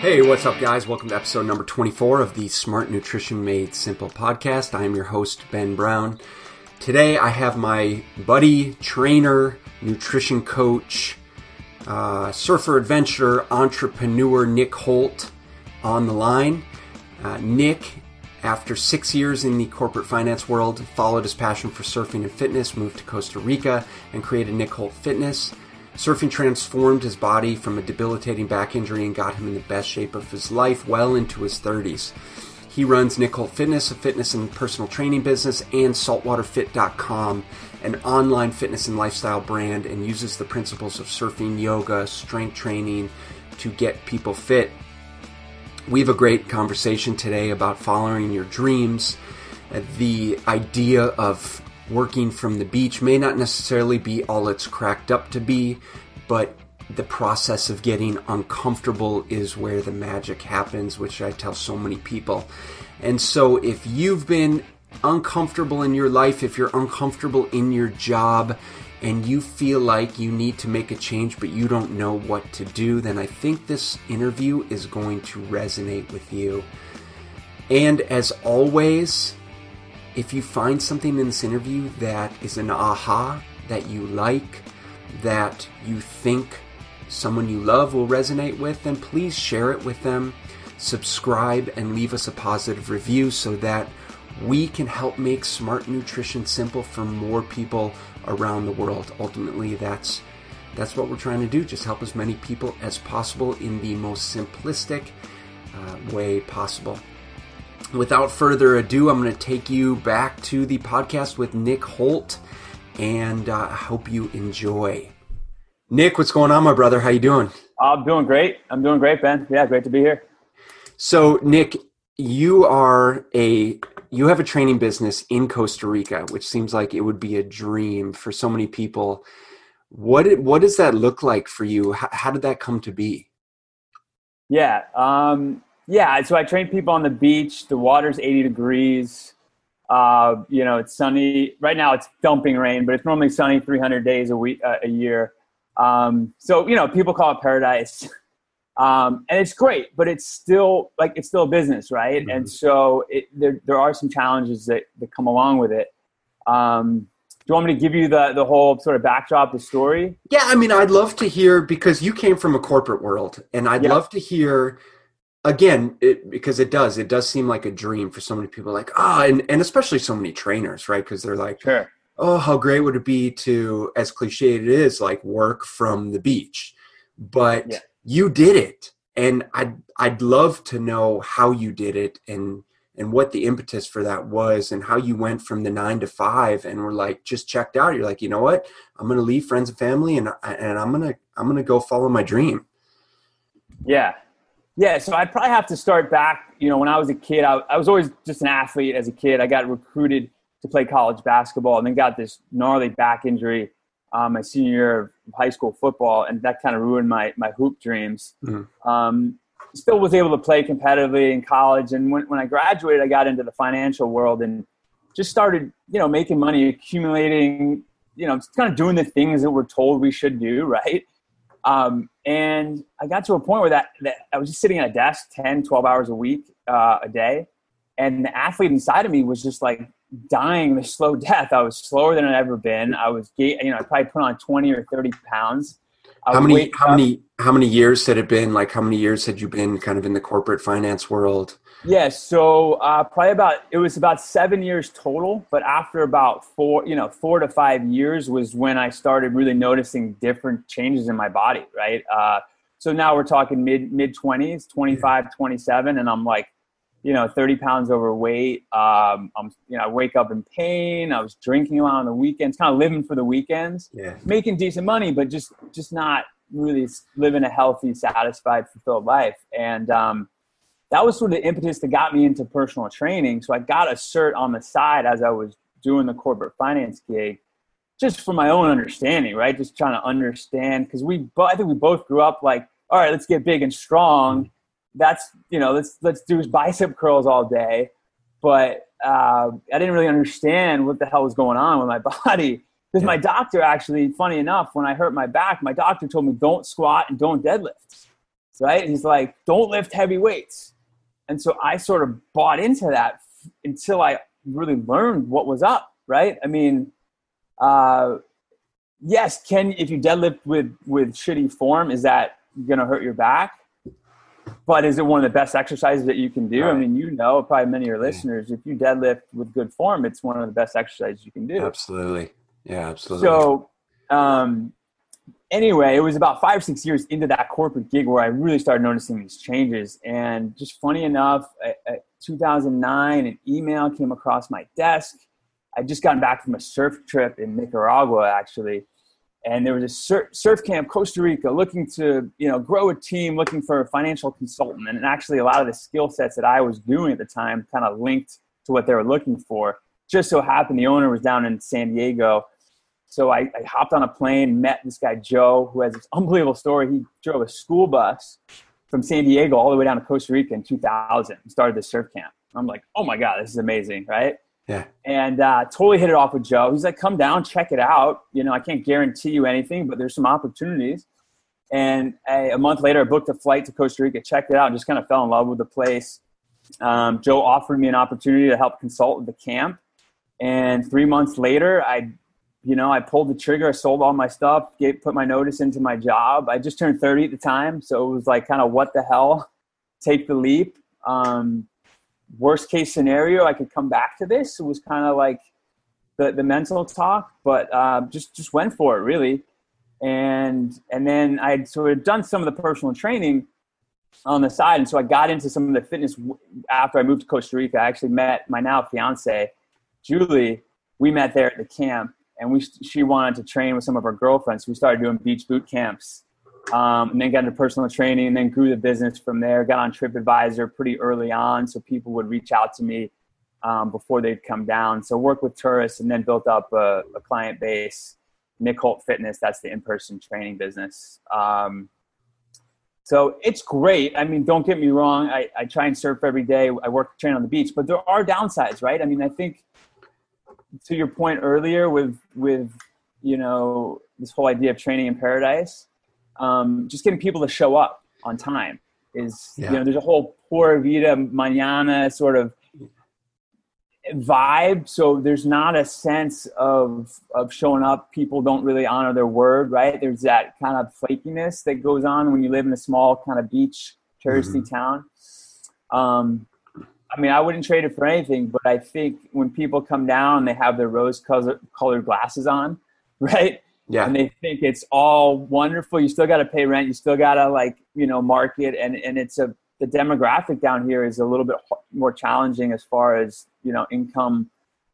Hey, what's up, guys? Welcome to episode number 24 of the Smart Nutrition Made Simple podcast. I am your host, Ben Brown. Today, I have my buddy, trainer, nutrition coach, uh, surfer adventurer, entrepreneur Nick Holt on the line. Uh, Nick, after six years in the corporate finance world, followed his passion for surfing and fitness, moved to Costa Rica, and created Nick Holt Fitness. Surfing transformed his body from a debilitating back injury and got him in the best shape of his life well into his 30s. He runs Nick Holt Fitness, a fitness and personal training business, and saltwaterfit.com, an online fitness and lifestyle brand, and uses the principles of surfing, yoga, strength training to get people fit. We have a great conversation today about following your dreams, the idea of working from the beach may not necessarily be all it's cracked up to be, but the process of getting uncomfortable is where the magic happens, which I tell so many people. And so if you've been uncomfortable in your life, if you're uncomfortable in your job, and you feel like you need to make a change but you don't know what to do, then I think this interview is going to resonate with you. And as always, if you find something in this interview that is an aha, that you like, that you think someone you love will resonate with, then please share it with them. Subscribe and leave us a positive review so that we can help make smart nutrition simple for more people around the world. Ultimately, that's that's what we're trying to do. Just help as many people as possible in the most simplistic uh, way possible without further ado, I'm going to take you back to the podcast with Nick Holt, and uh, I hope you enjoy. Nick, what's going on, my brother? How you doing? I'm doing great. I'm doing great, Ben. Yeah, great to be here. So, Nick, you are a you have a training business in Costa Rica, which seems like it would be a dream for so many people. What what does that look like for you? How, how did that come to be? Yeah, um, yeah, so I train people on the beach. The water's 80 degrees. Uh, you know, it's sunny. Right now it's dumping rain, but it's normally sunny 300 days a week, uh, a year. Um, so, you know, people call it paradise. Um, and it's great, but it's still like, it's still a business, right? Mm-hmm. And so it, there, there are some challenges that, that come along with it. Um, do you want me to give you the, the whole sort of backdrop, the story? Yeah, I mean, I'd love to hear because you came from a corporate world, and I'd love to hear again it, because it does it does seem like a dream for so many people like ah oh, and, and especially so many trainers right? Because they're like sure. oh how great would it be to as cliche it is like work from the beach. But yeah. you did it and i'd i'd love to know how you did it and and what the impetus for that was and how you went from the nine to five and were like just checked out. You're like you know what? I'm gonna leave friends and family and and i'm gonna i'm gonna go follow my dream. Yeah yeah, so I'd probably have to start back. You know, when I was a kid, I, I was always just an athlete as a kid. I got recruited to play college basketball and then got this gnarly back injury um, my senior year of high school football, and that kind of ruined my, my hoop dreams. Mm-hmm. Um, still was able to play competitively in college, and when, when I graduated, I got into the financial world and just started, you know, making money, accumulating, you know, just kind of doing the things that we're told we should do, right? Um, and I got to a point where that, that I was just sitting at a desk 10, 12 hours a week, uh, a day. And the athlete inside of me was just like dying the slow death. I was slower than I'd ever been. I was, you know, I probably put on 20 or 30 pounds. I how many, how up. many, how many years had it been? Like how many years had you been kind of in the corporate finance world? Yeah, so uh, probably about it was about seven years total. But after about four, you know, four to five years was when I started really noticing different changes in my body. Right. Uh, so now we're talking mid mid twenties, 25, 27, and I'm like, you know, 30 pounds overweight. Um, I'm, you know, I wake up in pain. I was drinking a lot on the weekends, kind of living for the weekends, yeah. making decent money, but just just not really living a healthy, satisfied, fulfilled life. And um, that was sort of the impetus that got me into personal training. So I got a cert on the side as I was doing the corporate finance gig, just for my own understanding, right? Just trying to understand because we, I think we both grew up like, all right, let's get big and strong. That's you know, let's let's do bicep curls all day. But uh, I didn't really understand what the hell was going on with my body. Because my doctor actually, funny enough, when I hurt my back, my doctor told me don't squat and don't deadlift right? He's like, don't lift heavy weights. And so I sort of bought into that until I really learned what was up, right? I mean, uh, yes, can if you deadlift with with shitty form, is that going to hurt your back? But is it one of the best exercises that you can do? Right. I mean, you know, probably many of your listeners, if you deadlift with good form, it's one of the best exercises you can do. Absolutely. Yeah, absolutely. So, um, anyway, it was about five or six years into that corporate gig where I really started noticing these changes. And just funny enough, at 2009, an email came across my desk. I'd just gotten back from a surf trip in Nicaragua, actually. And there was a surf camp, Costa Rica, looking to you know grow a team, looking for a financial consultant. And actually, a lot of the skill sets that I was doing at the time kind of linked to what they were looking for. Just so happened the owner was down in San Diego so I, I, hopped on a plane, met this guy Joe, who has this unbelievable story. He drove a school bus from San Diego all the way down to Costa Rica in 2000 and started this surf camp. I'm like, oh my god, this is amazing, right? Yeah. And uh, totally hit it off with Joe. He's like, come down, check it out. You know, I can't guarantee you anything, but there's some opportunities. And a, a month later, I booked a flight to Costa Rica, checked it out, and just kind of fell in love with the place. Um, Joe offered me an opportunity to help consult with the camp. And three months later, I you know, I pulled the trigger, I sold all my stuff, gave, put my notice into my job. I just turned 30 at the time. So it was like, kind of, what the hell? Take the leap. Um, worst case scenario, I could come back to this. It was kind of like the, the mental talk, but uh, just, just went for it really. And, and then I had sort of done some of the personal training on the side. And so I got into some of the fitness after I moved to Costa Rica. I actually met my now fiance, Julie. We met there at the camp and we she wanted to train with some of her girlfriends. So we started doing beach boot camps, um, and then got into personal training, and then grew the business from there. Got on TripAdvisor pretty early on, so people would reach out to me um, before they'd come down. So worked with tourists, and then built up a, a client base. Nick Holt Fitness, that's the in-person training business. Um, so it's great. I mean, don't get me wrong. I, I try and surf every day. I work train on the beach, but there are downsides, right? I mean, I think to your point earlier with with you know this whole idea of training in paradise, um, just getting people to show up on time is yeah. you know there's a whole pura vida mañana sort of vibe so there's not a sense of of showing up people don't really honor their word right there's that kind of flakiness that goes on when you live in a small kind of beach touristy mm-hmm. town um, I mean, I wouldn't trade it for anything, but I think when people come down, they have their rose colored glasses on, right? Yeah. And they think it's all wonderful. You still got to pay rent. You still got to like, you know, market. And, and it's a, the demographic down here is a little bit more challenging as far as, you know, income,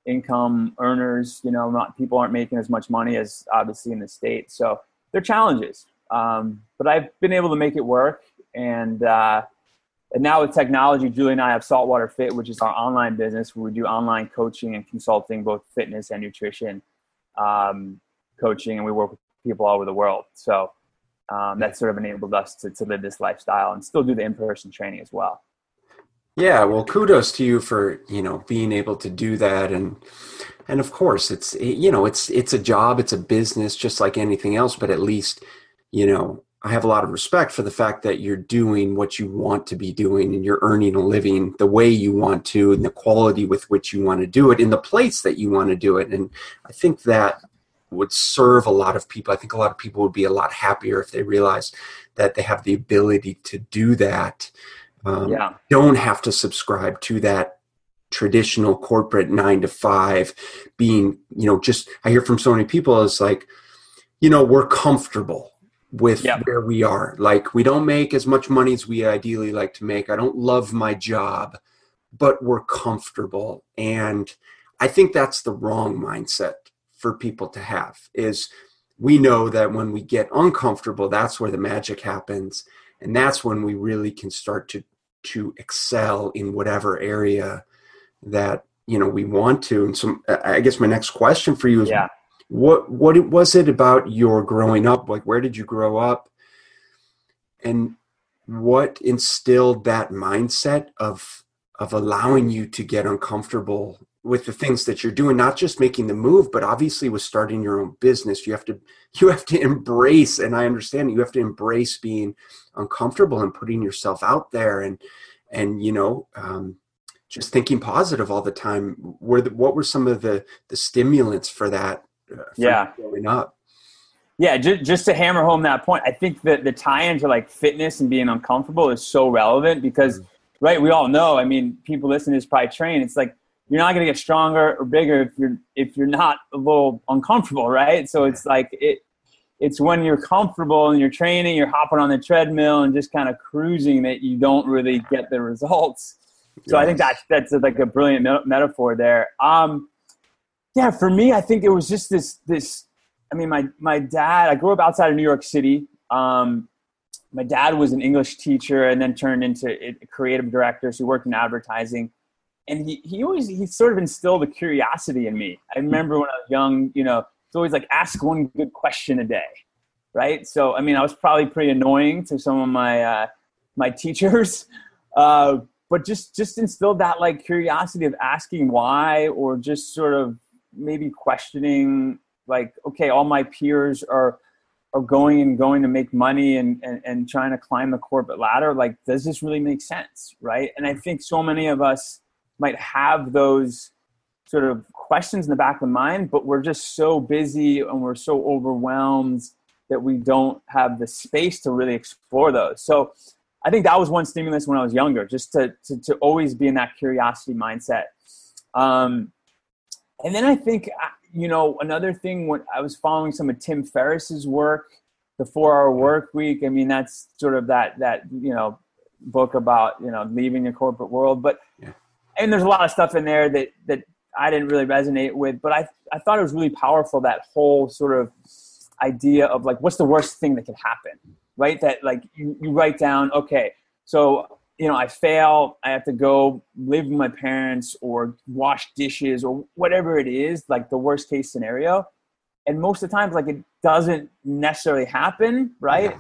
income earners, you know, not people aren't making as much money as obviously in the States. So they're challenges. Um, but I've been able to make it work. And, uh, and now with technology, Julie and I have Saltwater Fit, which is our online business where we do online coaching and consulting, both fitness and nutrition um, coaching, and we work with people all over the world. So um, that sort of enabled us to, to live this lifestyle and still do the in-person training as well. Yeah, well, kudos to you for you know being able to do that, and and of course it's you know it's it's a job, it's a business, just like anything else. But at least you know I have a lot of respect for the fact that you're doing what you want to be doing and you're earning a living the way you want to and the quality with which you want to do it in the place that you want to do it. And I think that would serve a lot of people. I think a lot of people would be a lot happier if they realized that they have the ability to do that. Um, yeah. Don't have to subscribe to that traditional corporate nine to five being, you know, just, I hear from so many people, it's like, you know, we're comfortable with yep. where we are. Like we don't make as much money as we ideally like to make. I don't love my job, but we're comfortable. And I think that's the wrong mindset for people to have is we know that when we get uncomfortable, that's where the magic happens. And that's when we really can start to to excel in whatever area that you know we want to. And so I guess my next question for you is yeah what what was it about your growing up? Like where did you grow up? And what instilled that mindset of of allowing you to get uncomfortable with the things that you're doing not just making the move but obviously with starting your own business? You have to you have to embrace and i understand you have to embrace being uncomfortable and putting yourself out there and and you know um, just thinking positive all the time. Were the, what were some of the the stimulants for that yeah growing up yeah just, just to hammer home that point i think that the tie into like fitness and being uncomfortable is so relevant because mm-hmm. right we all know i mean people listening to this probably train it's like you're not going to get stronger or bigger if you're if you're not a little uncomfortable right? So it's like it it's when you're comfortable and you're training you're hopping on the treadmill and just kind of cruising that you don't really get the results. So yes. i think that's that's like a brilliant metaphor there. Um yeah for me i think it was just this this i mean my my dad i grew up outside of new york city um my dad was an english teacher and then turned into a creative director so he worked in advertising and he, he always he sort of instilled a curiosity in me. I remember when I was young, you know, it's always like ask one good question a day, right? So I mean, I was probably pretty annoying to some of my uh, my teachers, uh, but just just instilled that like curiosity of asking why, or just sort of maybe questioning like, okay, all my peers are are going and going to make money and, and, and trying to climb the corporate ladder like does this really make sense right and i think so many of us might have those sort of questions in the back of the mind, but we're just so busy and we're so overwhelmed that we don't have the space to really explore those. So I think that was one stimulus when I was younger, just to, to, to always be in that curiosity mindset. Um, and then I think, uh, you know, another thing when I was following some of Tim Ferriss's work, the four hour work week. I mean, that's sort of that, that, you know, book about, you know, leaving the corporate world, but yeah and there's a lot of stuff in there that that I didn't really resonate with, but I I thought it was really powerful that whole sort of idea of like what's the worst thing that could happen, right? That like you, you write down, okay, so you know I fail, I have to go live with my parents or wash dishes or whatever it is, like the worst case scenario. And most of the times, like it doesn't necessarily happen, right?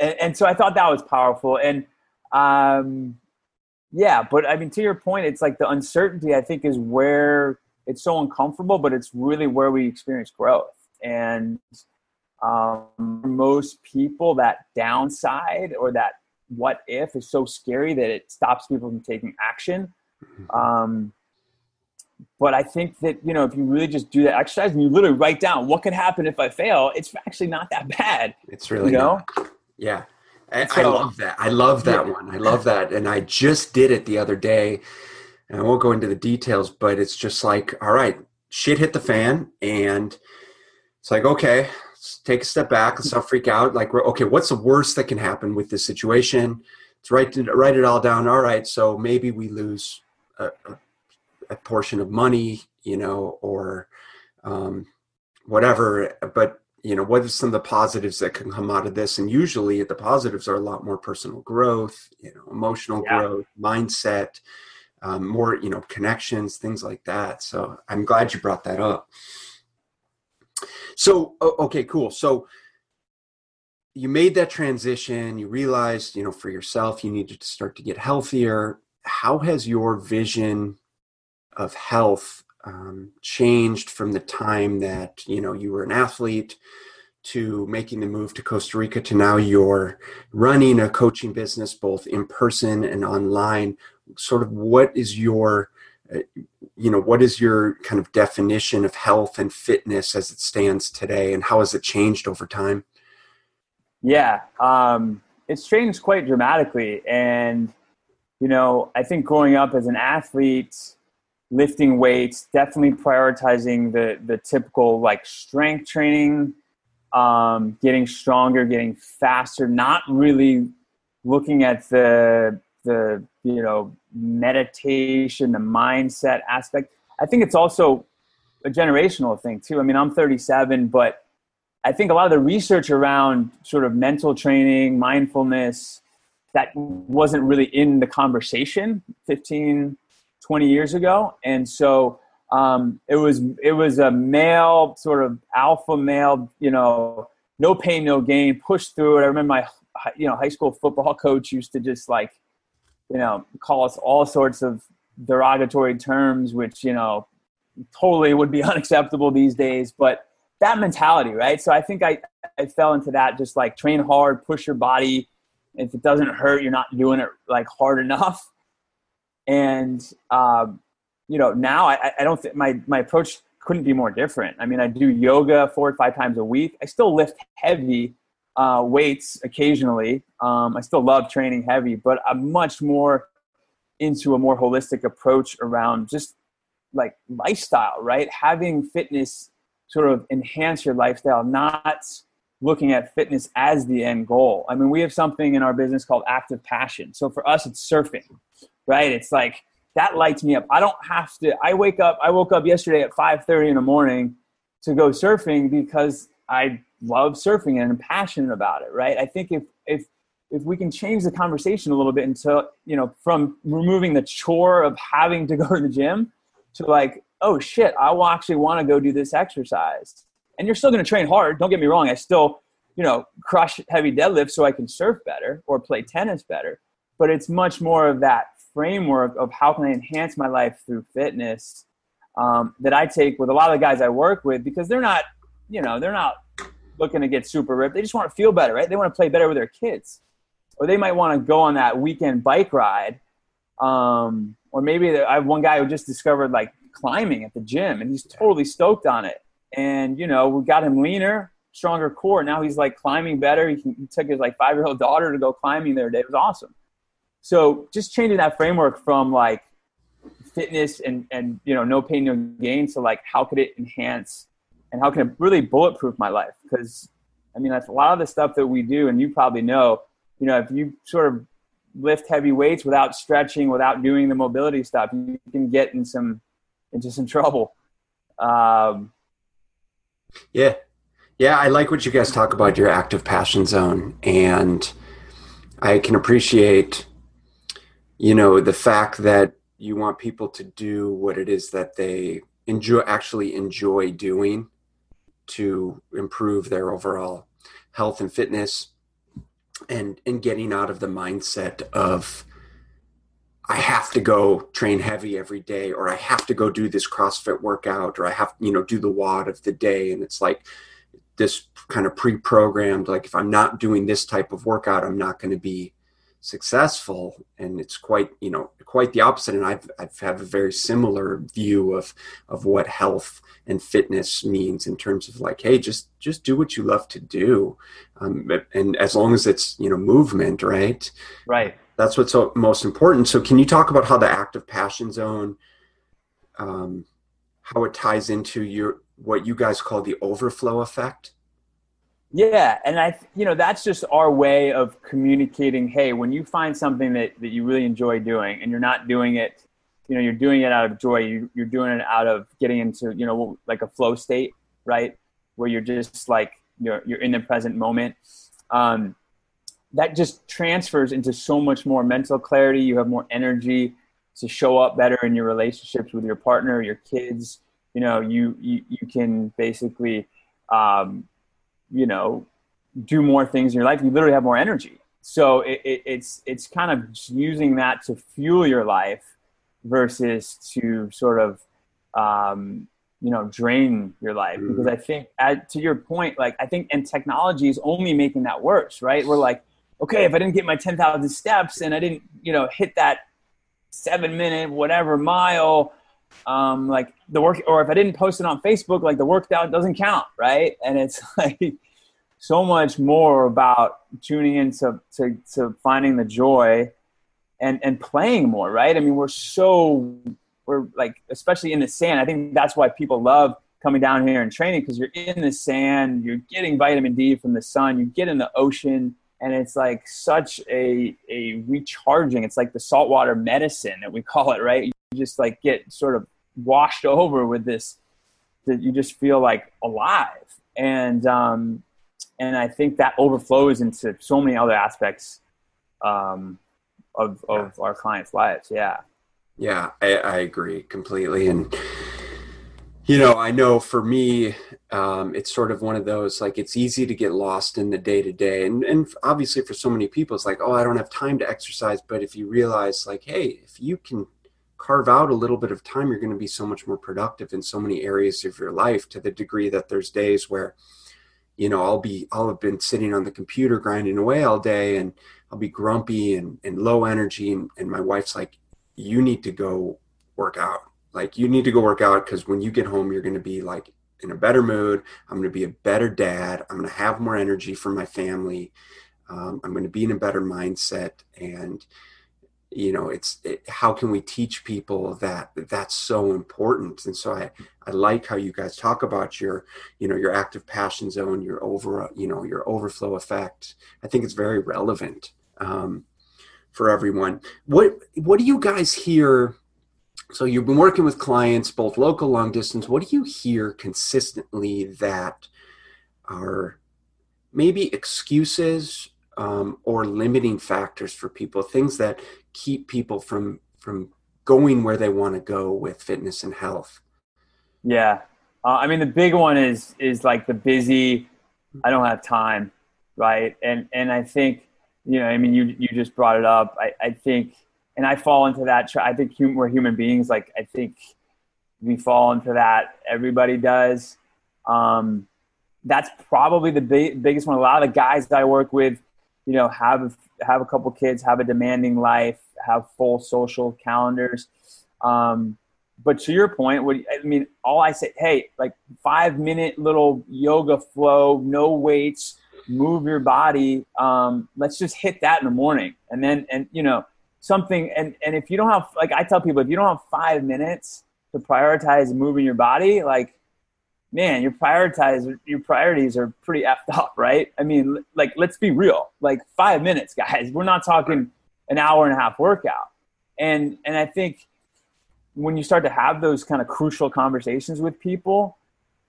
And, and so I thought that was powerful. And um, yeah, but I mean, to your point, it's like the uncertainty. I think is where it's so uncomfortable, but it's really where we experience growth. And um, most people, that downside or that what if is so scary that it stops people from taking action. Mm-hmm. Um, but I think that you know if you really just do that exercise and you literally write down what could happen if I fail, it's actually not that bad. It's really you know, not. yeah. I, so, I love that. I love that yeah. one. I love that. And I just did it the other day. And I won't go into the details, but it's just like, all right, shit hit the fan. And it's like, okay, let's take a step back. Let's not freak out. Like, okay, what's the worst that can happen with this situation? Let's write, it, write it all down. All right, so maybe we lose a, a, a portion of money, you know, or um, whatever. But you know what are some of the positives that can come out of this and usually the positives are a lot more personal growth you know emotional yeah. growth mindset um, more you know connections things like that so i'm glad you brought that up so okay cool. So you made that transition you realized you know for yourself you needed to start to get healthier. How has your vision of health um, changed from the time that you know you were an athlete to making the move to Costa Rica to now you're running a coaching business both in person and online? Sort of what is your uh, you know what is your kind of definition of health and fitness as it stands today and how has it changed over time? Yeah um, it's changed quite dramatically. And you know i think growing up as an athlete lifting weights, definitely prioritizing the the typical like strength training, um, getting stronger, getting faster, not really looking at the the you know meditation, the mindset aspect. I think it's also a generational thing too. I mean, I'm 37, but I think a lot of the research around sort of mental training, mindfulness, that wasn't really in the conversation 15, 20 years ago, and so um, it was it was a male sort of alpha male, you know, no pain, no gain, push through it. I remember my you know high school football coach used to just like you know call us all sorts of derogatory terms, which you know totally would be unacceptable these days. But that mentality, right? So I think I, I fell into that just like train hard, push your body. If it doesn't hurt, you're not doing it like hard enough. And, um, you know, now I, I don't think my, my approach couldn't be more different. I mean, I do yoga four or five times a week. I still lift heavy uh, weights occasionally. Um, I still love training heavy, but I'm much more into a more holistic approach around just like lifestyle, right? Having fitness sort of enhance your lifestyle, not looking at fitness as the end goal. I mean, we have something in our business called active passion. So for us, it's surfing, right? It's like that lights me up. I don't have to. I wake up. I woke up yesterday at 5:30 in the morning to go surfing because I love surfing and I'm passionate about it, right? I think if if if we can change the conversation a little bit until you know from removing the chore of having to go to the gym to like oh shit i will actually want to go do this exercise and you're still going to train hard don't get me wrong i still you know crush heavy deadlifts so i can surf better or play tennis better but it's much more of that framework of how can i enhance my life through fitness um, that i take with a lot of the guys i work with because they're not you know they're not looking to get super ripped they just want to feel better right they want to play better with their kids or they might want to go on that weekend bike ride. Um, or maybe I have one guy who just discovered like climbing at the gym and he's totally stoked on it. And, you know, we got him leaner, stronger core. Now he's like climbing better. He, he took his like five year old daughter to go climbing the other day. It was awesome. So just changing that framework from like fitness and, and, you know, no pain, no gain. So like, how could it enhance and how can it really bulletproof my life? Because I mean, that's a lot of the stuff that we do, and you probably know you know, if you sort of lift heavy weights without stretching, without doing the mobility stuff, you can get in some into some trouble. Um, yeah, yeah, I like what you guys talk about your active passion zone, and I can appreciate, you know, the fact that you want people to do what it is that they enjoy, actually enjoy doing, to improve their overall health and fitness and and getting out of the mindset of I have to go train heavy every day, or I have to go do this CrossFit workout, or I have you know do the WOD of the day, and it's like this kind of pre-programmed. Like if I'm not doing this type of workout, I'm not going to be successful and it's quite you know quite the opposite. And i've i've have a very similar view of of what health and fitness means in terms of like hey just just do what you love to do. Um, and as long as it's you know movement right? Right. That's what's so most important. So can you talk about how the active passion zone um, how it ties into your what you guys call the overflow effect yeah, and I, you know, that's just our way of communicating. Hey, when you find something that, that you really enjoy doing, and you're not doing it, you know, you're doing it out of joy. You, you're doing it out of getting into, you know, like a flow state, right, where you're just like you're you're in the present moment. Um, that just transfers into so much more mental clarity. You have more energy to show up better in your relationships with your partner, your kids. You know, you you, you can basically. Um, you know do more things in your life you literally have more energy. So it, it, it's it's kind of using that to fuel your life versus to sort of um, you know drain your life. Mm. because i think at, to your point like i think and technology is only making that worse right? We're like okay if i didn't get my 10000 steps and i didn't you know hit that seven minute whatever mile um, like the work, or if I didn't post it on Facebook, like the workout doesn't count, right? And it's like so much more about tuning into to, to finding the joy and and playing more, right? I mean, we're so we're like, especially in the sand. I think that's why people love coming down here and training because you're in the sand, you're getting vitamin D from the sun, you get in the ocean, and it's like such a a recharging. It's like the saltwater medicine that we call it, right? You just like get sort of washed over with this that you just feel like alive. And um and i think that overflows into so many other aspects um of of yeah. our clients lives. Yeah. Yeah I, I agree completely. And you know i know for me um, it's sort of one of those like it's easy to get lost in the day to day and and obviously for so many people it's like oh i don't have time to exercise. But if you realize like hey if you can carve out a little bit of time, you're going to be so much more productive in so many areas of your life to the degree that there's days where, you know, I'll be, I'll have been sitting on the computer grinding away all day and I'll be grumpy and, and low energy. And, and my wife's like, you need to go work out. Like you need to go work out because when you get home, you're going to be like in a better mood. I'm going to be a better dad. I'm going to have more energy for my family. Um, I'm going to be in a better mindset. And, you know it's it, how can we teach people that that's so important? And so i i like how you guys talk about your you know your active passion zone your over you know your overflow effect. I think it's very relevant um, for everyone. What what do you guys hear? So you've been working with clients both local long distance. What do you hear consistently that are maybe excuses um, or limiting factors for people things that keep people from from going where they want to go with fitness and health? Yeah, uh, I mean the big one is is like the busy. I don't have time, right? And and I think you know, I mean, you you just brought it up. I, I think, and I fall into that. I think hum, we're human beings. Like I think we fall into that. Everybody does. Um, that's probably the big, biggest one. A lot of the guys that I work with, you know, have have a couple kids, have a demanding life, have full social calendars. Um, but to your point, what I mean, all I say, hey, like five minute little yoga flow, no weights, move your body. Um, let's just hit that in the morning, and then and you know something. And and if you don't have like I tell people, if you don't have five minutes to prioritize moving your body, like man, your prioritize your priorities are pretty effed up, right? I mean, like let's be real. Like five minutes, guys. We're not talking an hour and a half workout. And and I think when you start to have those kind of crucial conversations with people,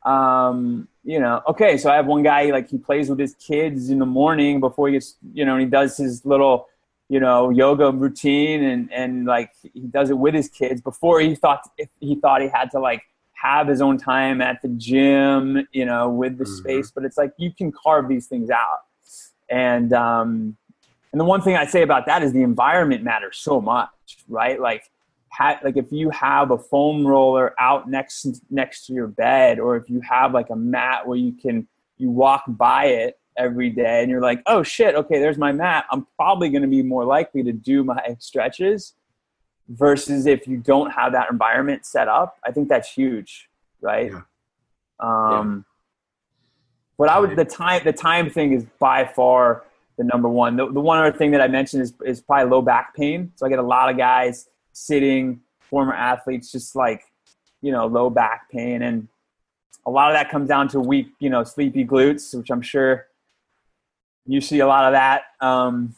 um, you know, okay, so I have one guy like he plays with his kids in the morning before he gets, you know, and he does his little, you know, yoga routine and and like he does it with his kids before he thought he thought he had to like have his own time at the gym, you know, with the mm-hmm. space. But it's like you can carve these things out. And um, and the one thing I say about that is the environment matters so much, right? Like, ha- like if you have a foam roller out next next to your bed, or if you have like a mat where you can you walk by it every day, and you're like, oh shit, okay, there's my mat. I'm probably going to be more likely to do my stretches versus if you don't have that environment set up i think that's huge right? Yeah. um yeah. but i would the time the time thing is by far the number one. The, the one other thing that i mentioned is, is probably low back pain. So i get a lot of guys sitting former athletes just like you know low back pain. And a lot of that comes down to weak you know sleepy glutes which i'm sure you see a lot of that. Um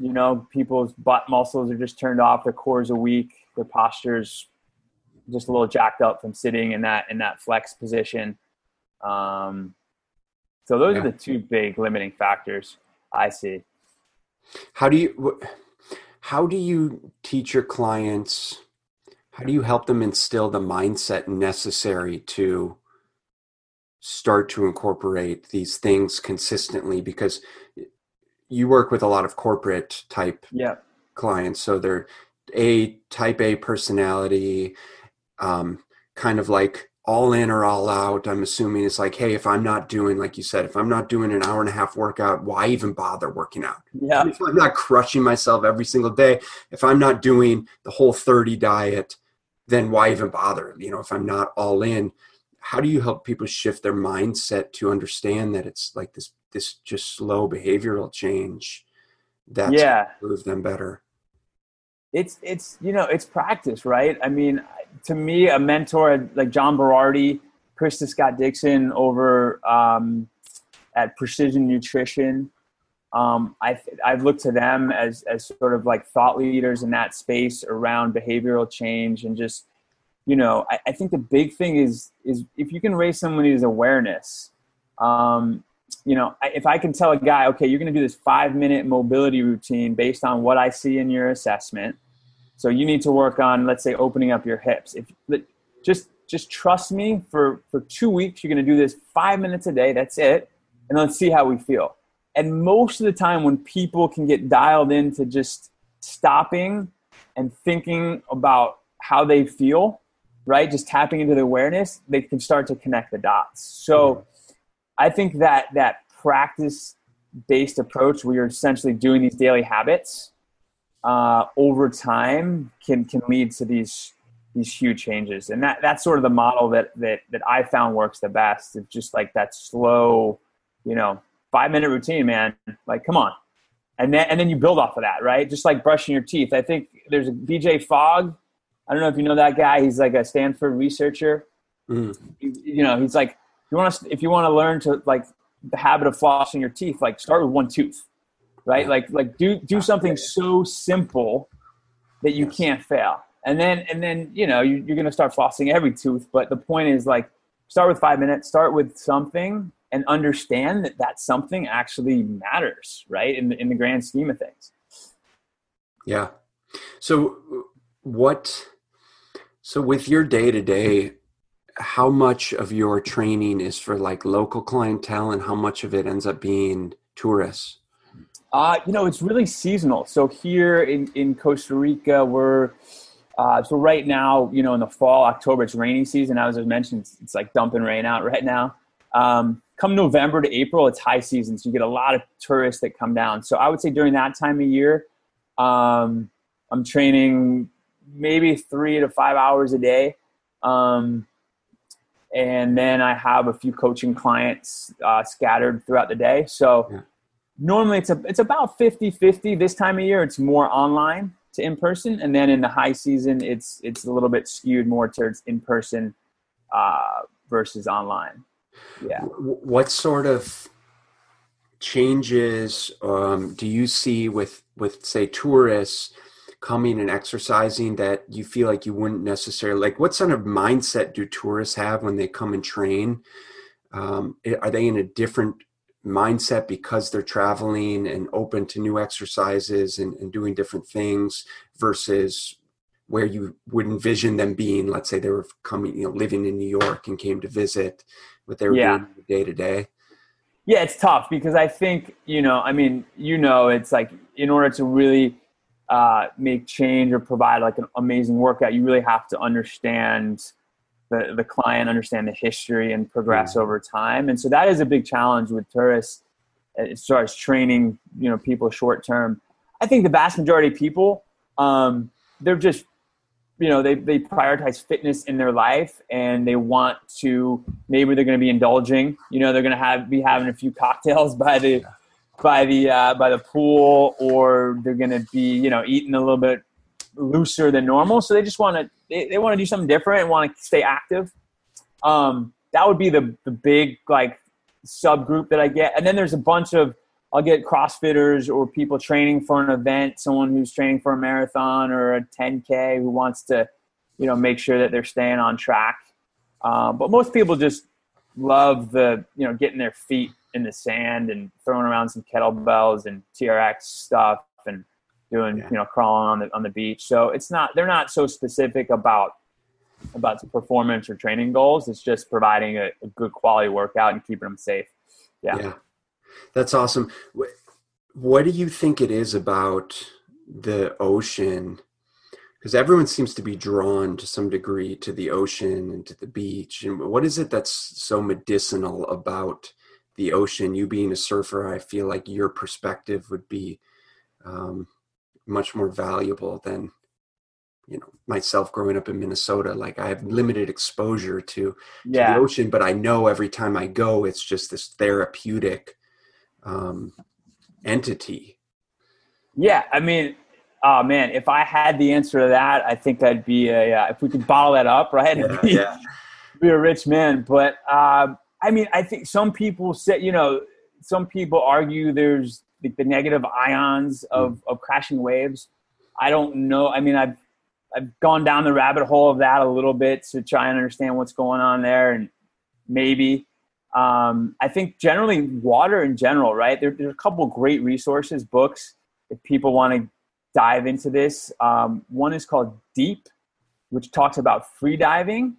you know, people's butt muscles are just turned off, their cores are weak, their postures just a little jacked up from sitting in that in that flex position. Um, so those yeah. are the two big limiting factors I see. How do you how do you teach your clients? How do you help them instill the mindset necessary to start to incorporate these things consistently? Because you work with a lot of corporate type yeah. clients, so they're a type A personality, um, kind of like all in or all out. I'm assuming it's like, hey, if I'm not doing, like you said, if I'm not doing an hour and a half workout, why even bother working out? Yeah. If I'm not crushing myself every single day, if I'm not doing the whole 30 diet, then why even bother? You know, if I'm not all in, how do you help people shift their mindset to understand that it's like this this just slow behavioral change that's yeah. improve them better it's it's you know it's practice right i mean to me a mentor like john berardi krista scott dixon over um, at precision nutrition um, I, I've looked to them as, as sort of like thought leaders in that space around behavioral change and just, you know, I, I think the big thing is, is if you can raise somebody's awareness, um, you know, if I can tell a guy, okay, you're going to do this five minute mobility routine based on what I see in your assessment. So you need to work on, let's say, opening up your hips. If just just trust me for for two weeks, you're going to do this five minutes a day. That's it, and let's see how we feel. And most of the time, when people can get dialed into just stopping and thinking about how they feel, right? Just tapping into the awareness, they can start to connect the dots. So I think that that practice based approach where you're essentially doing these daily habits uh, over time can can lead to these these huge changes. And that that's sort of the model that that that i found works the best. It's just like that slow you know five minute routine man. Like come on. And then and then you build off of that right? Just like brushing your teeth. I think there's a bj fogg. I don't know if you know that guy. He's like a stanford researcher. Mm. you, you know he's like you want to if you want to learn to like the habit of flossing your teeth like start with one tooth right? Yeah. like like do do something so simple that you yes. can't fail. And then and then you know you, you're going to start flossing every tooth but the point is like start with five minutes start with something and understand that that something actually matters right in the, in the grand scheme of things. Yeah. So what so with your day to day how much of your training is for like local clientele and how much of it ends up being tourists uh, you know it's really seasonal so here in, in costa rica we're uh, so right now, you know, in the fall, October, it's rainy season. As I mentioned, it's, it's like dumping rain out right now. Um, come November to April, it's high season, so you get a lot of tourists that come down. So I would say during that time of year, um, I'm training maybe three to five hours a day. Um, and then I have a few coaching clients uh, scattered throughout the day. So yeah. normally it's a, it's about 50 50. This time of year, it's more online to in person, and then in the high season, it's it's a little bit skewed more towards in person uh, versus online. Yeah. What sort of changes um, do you see with with say tourists coming and exercising that you feel like you wouldn't necessarily like? What sort of mindset do tourists have when they come and train? Um, are they in a different mindset because they're traveling and open to new exercises and, and doing different things versus where you would envision them being let's say they were coming you know living in new york and came to visit what they were yeah. doing day to day yeah it's tough because i think you know i mean you know it's like in order to really uh, make change or provide like an amazing workout you really have to understand the, the client understand the history and progress over time. And so that is a big challenge with tourists as far as training, you know, people short term. I think the vast majority of people, um, they're just, you know, they, they prioritize fitness in their life and they want to, maybe they're going to be indulging, you know, they're going to have, be having a few cocktails by the, by the, uh, by the pool, or they're going to be, you know, eating a little bit looser than normal. So they just want to they, they want to do something different and want to stay active. Um, that would be the the big like subgroup that I get. And then there's a bunch of I'll get CrossFitters or people training for an event, someone who's training for a marathon or a 10K who wants to, you know, make sure that they're staying on track. Um, but most people just love the, you know, getting their feet in the sand and throwing around some kettlebells and TRX stuff and doing yeah. you know crawling on the on the beach. So it's not they're not so specific about about performance or training goals. It's just providing a, a good quality workout and keeping them safe. Yeah. yeah. That's awesome. What do you think it is about the ocean? Because everyone seems to be drawn to some degree to the ocean and to the beach. And what is it that's so medicinal about the ocean? You being a surfer, I feel like your perspective would be um, much more valuable than you know myself growing up in minnesota like i have limited exposure to, yeah. to the ocean but i know every time i go it's just this therapeutic um, entity yeah i mean oh man if i had the answer to that i think that'd be a uh, if we could bottle that up right yeah, be, yeah. be a rich man but um, i mean i think some people say you know some people argue there's the, the negative ions of, mm. of crashing waves. I don't know. I mean, I've I've gone down the rabbit hole of that a little bit to try and understand what's going on there, and maybe um, I think generally water in general, right? There, there's a couple great resources, books if people want to dive into this. Um, one is called Deep, which talks about free diving,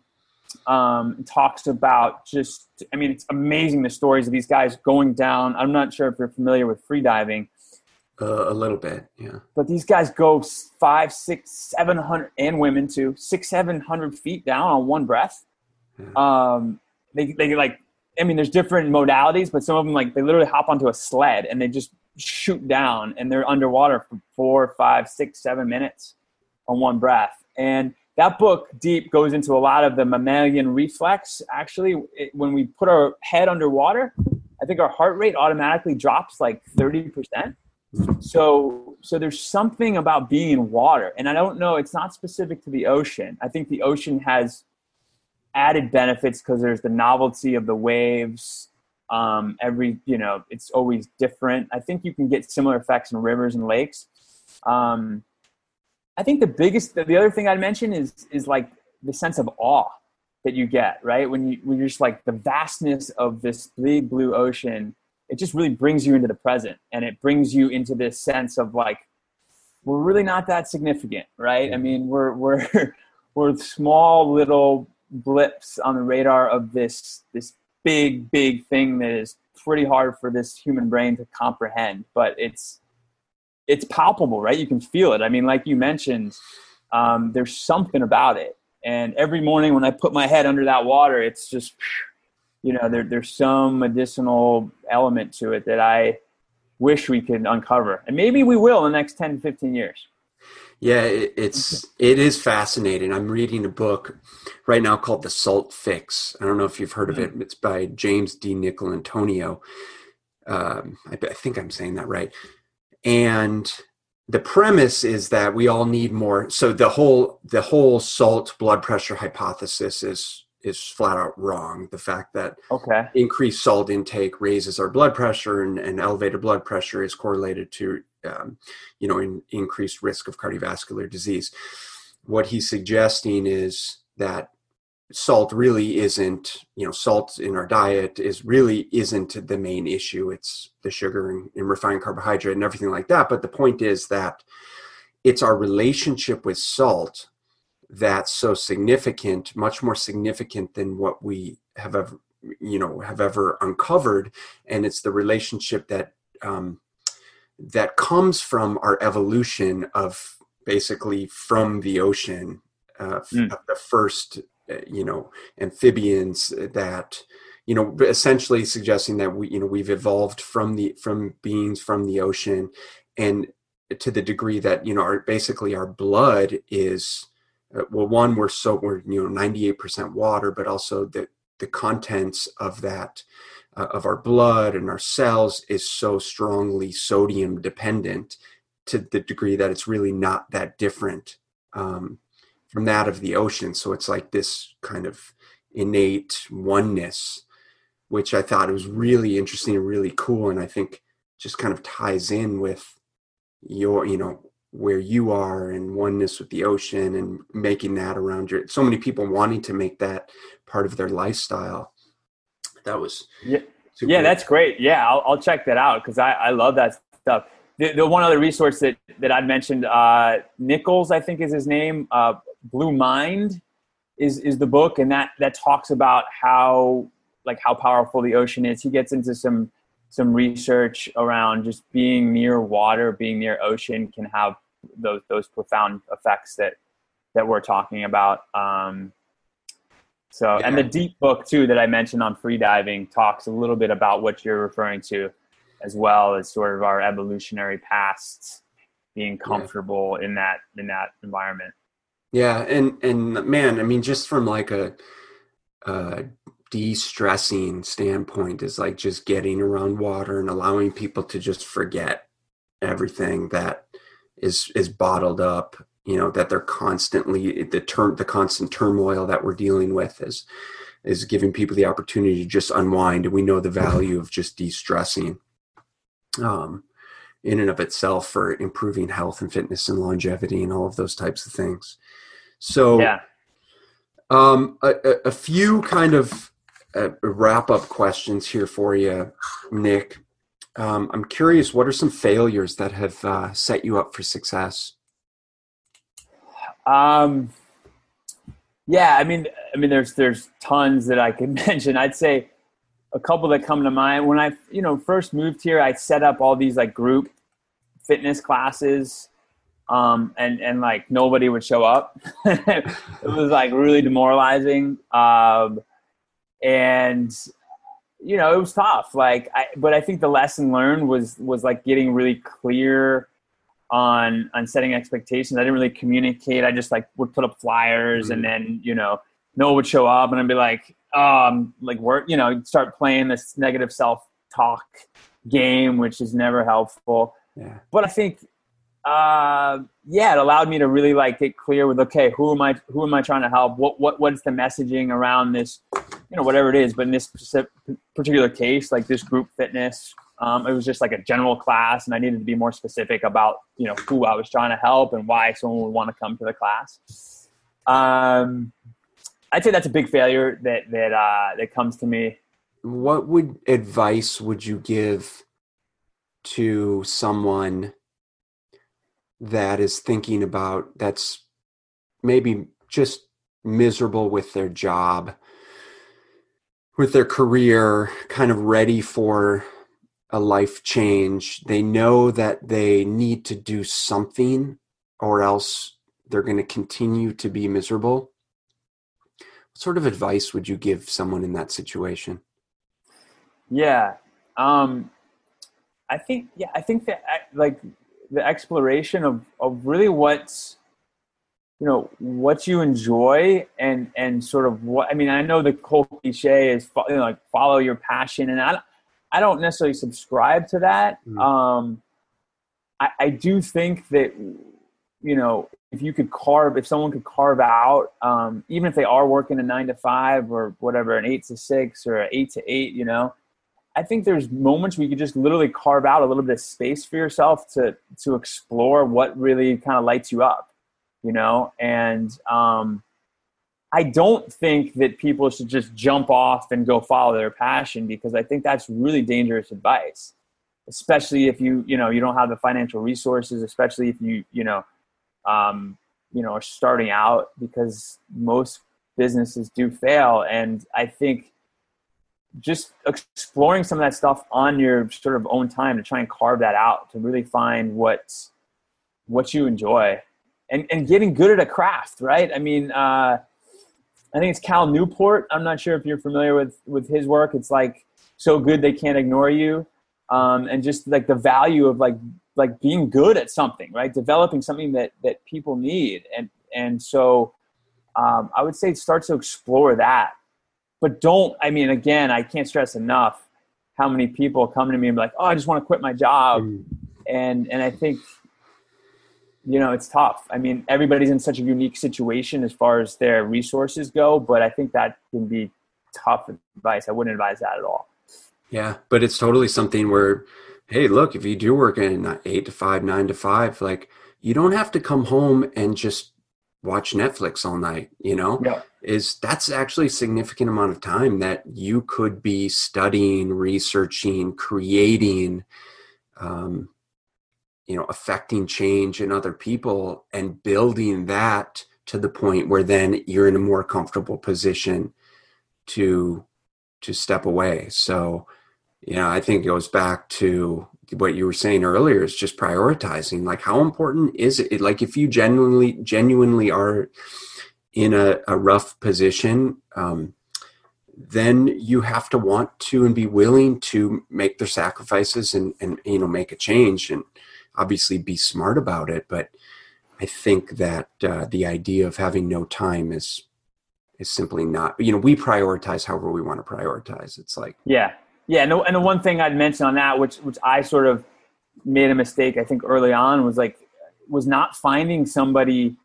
um, talks about just, I mean, it's amazing the stories of these guys going down. I'm not sure if you're familiar with freediving. Uh, a little bit, yeah. But these guys go five, six, seven hundred, and women too, six, seven hundred feet down on one breath. Yeah. Um, they they like, I mean, there's different modalities, but some of them like they literally hop onto a sled and they just shoot down, and they're underwater for four, five, six, seven minutes on one breath. And that book, Deep, goes into a lot of the mammalian reflex. Actually, it, when we put our head underwater, I think our heart rate automatically drops like 30%. So, so there's something about being in water, and I don't know. It's not specific to the ocean. I think the ocean has added benefits because there's the novelty of the waves. Um, every, you know, it's always different. I think you can get similar effects in rivers and lakes. Um, I think the biggest, the other thing I'd mention is is like the sense of awe that you get, right? When you when you're just like the vastness of this big blue ocean, it just really brings you into the present, and it brings you into this sense of like we're really not that significant, right? I mean, we're we're we're small little blips on the radar of this this big big thing that is pretty hard for this human brain to comprehend, but it's it's palpable, right? You can feel it. I mean, like you mentioned, um, there's something about it. And every morning when I put my head under that water, it's just, you know, there, there's some medicinal element to it that I wish we could uncover. And maybe we will in the next 10 to 15 years. Yeah, it, it's it is fascinating. I'm reading a book right now called The Salt Fix. I don't know if you've heard of it. It's by James DiNicolantonio. Um, I, I think I'm saying that right and the premise is that we all need more. So the whole the whole salt blood pressure hypothesis is is flat out wrong. The fact that okay. increased salt intake raises our blood pressure and, and elevated blood pressure is correlated to um, you know in, increased risk of cardiovascular disease. What he's suggesting is that salt really isn't you know salt in our diet is really isn't the main issue. It's the sugar and, and, refined carbohydrate and everything like that. But the point is that it's our relationship with salt that's so significant much more significant than what we have ever you know have ever uncovered. And it's the relationship that um, that comes from our evolution of basically from the ocean uh, mm. the first you know amphibians that you know essentially suggesting that we you know we've evolved from the from beings from the ocean and to the degree that you know our basically our blood is uh, well one we're so we're you know 98% water but also the the contents of that uh, of our blood and our cells is so strongly sodium dependent to the degree that it's really not that different um, from that of the ocean. So it's like this kind of innate oneness, which I thought was really interesting and really cool. And I think just kind of ties in with your, you know, where you are and oneness with the ocean and making that around your so many people wanting to make that part of their lifestyle. That was yeah, yeah, that's great. Yeah, I'll, I'll check that out because I, I love that stuff. The, the, one other resource that that I'd mentioned, uh, Nichols, I think is his name. Uh, Blue Mind is is the book, and that that talks about how like how powerful the ocean is. He gets into some some research around just being near water, being near ocean can have those those profound effects that that we're talking about. Um, so, yeah. and the deep book too that I mentioned on freediving talks a little bit about what you're referring to, as well as sort of our evolutionary past being comfortable yeah. in that in that environment. Yeah, and and man, I mean, just from like a, a de-stressing standpoint, is like just getting around water and allowing people to just forget everything that is is bottled up. You know that they're constantly the term the constant turmoil that we're dealing with is is giving people the opportunity to just unwind, and we know the value of just de-stressing. Um, in and of itself for improving health and fitness and longevity and all of those types of things. So, yeah. um, a, a, few kind of uh, wrap up questions here for you, Nick. Um, I'm curious, what are some failures that have uh, set you up for success? Um, yeah, I mean, I mean, there's there's tons that I could mention. I'd say a couple that come to mind. When I, you know, first moved here, I set up all these like group fitness classes um, and and like nobody would show up. it was like really demoralizing, um, and you know it was tough. Like, I, but I think the lesson learned was was like getting really clear on on setting expectations. I didn't really communicate. I just like would put up flyers, mm-hmm. and then you know no one would show up, and I'd be like, um, like work, you know, start playing this negative self talk game, which is never helpful. Yeah. But I think uh, yeah, it allowed me to really like get clear with okay, who am I? Who am I trying to help? What what what is the messaging around this? You know, whatever it is. But in this particular case, like this group fitness, um, it was just like a general class, and I needed to be more specific about you know who I was trying to help and why someone would want to come to the class. Um, I'd say that's a big failure that that uh, that comes to me. What would advice would you give to someone? That is thinking about that's maybe just miserable with their job, with their career, kind of ready for a life change. They know that they need to do something or else they're going to continue to be miserable. What sort of advice would you give someone in that situation? Yeah. Um, I think, yeah, I think that like the exploration of, of really what's you know what you enjoy and and sort of what I mean I know the whole cliche is you know, like follow your passion and I I don't necessarily subscribe to that mm-hmm. um I, I do think that you know if you could carve if someone could carve out um even if they are working a nine to five or whatever an eight to six or an eight to eight you know I think there's moments where you could just literally carve out a little bit of space for yourself to to explore what really kind of lights you up, you know. And um, I don't think that people should just jump off and go follow their passion because I think that's really dangerous advice, especially if you you know you don't have the financial resources, especially if you you know um, you know are starting out because most businesses do fail, and I think just exploring some of that stuff on your sort of own time to try and carve that out to really find what what you enjoy and and getting good at a craft right? I mean uh, i think it's cal newport. I'm not sure if you're familiar with with his work. It's like so good they can't ignore you. Um, and just like the value of like like being good at something right? Developing something that that people need. And and so um, i would say start to explore that but don't i mean again i can't stress enough how many people come to me and be like oh i just want to quit my job. Mm. and and i think you know it's tough. I mean everybody's in such a unique situation as far as their resources go but i think that can be tough advice. I wouldn't advise that at all. Yeah but it's totally something where hey look if you do work in eight to five nine to five like you don't have to come home and just watch Netflix all night, you know? Yeah. Is that's actually a significant amount of time that you could be studying, researching, creating, um, you know, affecting change in other people and building that to the point where then you're in a more comfortable position to to step away. So, yeah, I think it goes back to what you were saying earlier is just prioritizing like how important is it like if you genuinely genuinely are in a, a rough position um, then you have to want to and be willing to make the sacrifices and and you know make a change and obviously be smart about it. But i think that uh, the idea of having no time is is simply not you know we prioritize however we want to prioritize. It's like yeah yeah, and the, and the one thing I'd mention on that, which which I sort of made a mistake, I think early on, was like was not finding somebody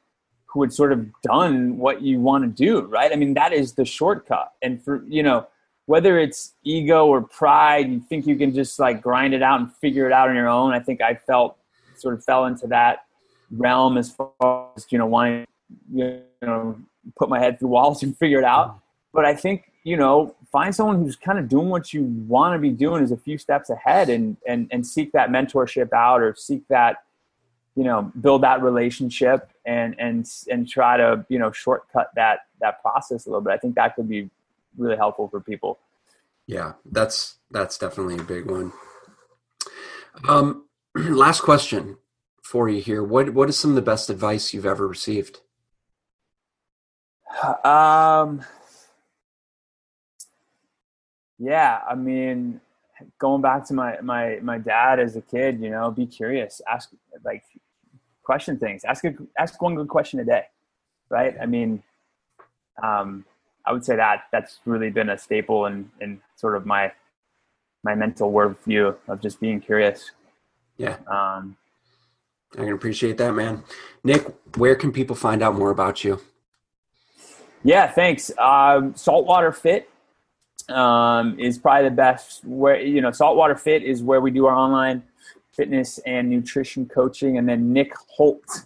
who had sort of done what you want to do, right? I mean, that is the shortcut. And for you know, whether it's ego or pride, you think you can just like grind it out and figure it out on your own. I think I felt sort of fell into that realm as far as you know wanting you know put my head through walls and figure it out. Mm-hmm. But I think you know, find someone who's kind of doing what you want to be doing is a few steps ahead and, and, and seek that mentorship out or seek that, you know, build that relationship and, and, and try to, you know, shortcut that, that process a little bit. I think that could be really helpful for people. Yeah, that's, that's definitely a big one. Um, last question for you here. What what is some of the best advice you've ever received? Um, yeah, I mean, going back to my my my dad as a kid, you know, be curious, ask like question things, ask a, ask one good question a day, right? I mean, um, I would say that that's really been a staple in in sort of my my mental worldview of just being curious. Yeah. Um, I can appreciate that, man. Nick, where can people find out more about you? Yeah, thanks. Um, Saltwater Fit um, is probably the best. Where you know, Saltwater Fit is where we do our online fitness and nutrition coaching, and then Nick Holt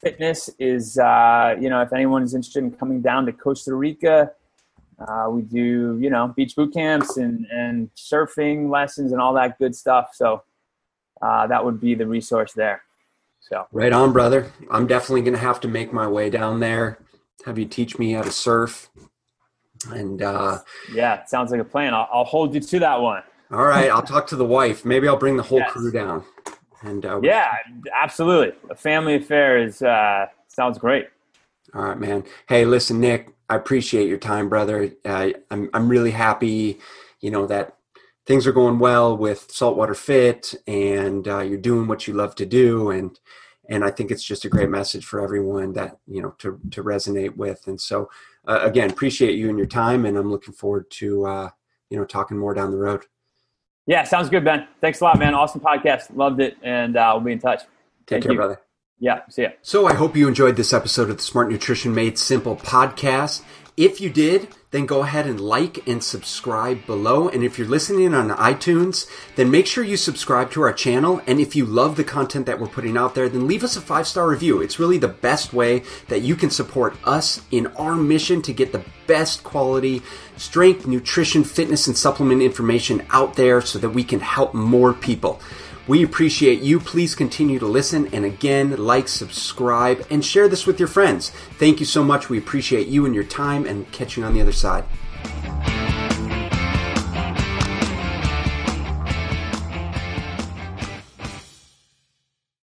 Fitness is uh, you know if anyone is interested in coming down to Costa Rica. Uh, we do, you know, beach boot camps and, and surfing lessons and all that good stuff. So uh, that would be the resource there. So right on, brother. I'm definitely to have to make my way down there. Have you teach me how to surf? And uh, yeah, sounds like a plan. I'll, I'll hold you to that one. all right, I'll talk to the wife. Maybe I'll bring the whole yes. crew down. And uh, yeah, absolutely. A family affair is uh, sounds great. All right, man. Hey, listen, Nick. I appreciate your time, brother. Uh, I'm I'm really happy, you know, that things are going well with Saltwater Fit, and uh, you're doing what you love to do, and and I think it's just a great message for everyone that you know to to resonate with. And so, uh, again, appreciate you and your time, and I'm looking forward to uh, you know talking more down the road. Yeah, sounds good, Ben. Thanks a lot, man. Awesome podcast. Loved it, and uh, we'll be in touch. Take Thank care, you. brother. Yeah, see ya. So I hope you enjoyed this episode of the Smart Nutrition Made Simple podcast. If you did, then go ahead and like and subscribe below. And if you're listening on iTunes, then make sure you subscribe to our channel. And if you love the content that we're putting out there, then leave us a five star review. It's really the best way that you can support us in our mission to get the best quality strength, nutrition, fitness, and supplement information out there so that we can help more people. We appreciate you. Please continue to listen and again, like, subscribe, and share this with your friends. Thank you so much. We appreciate you and your time and catch you on the other side.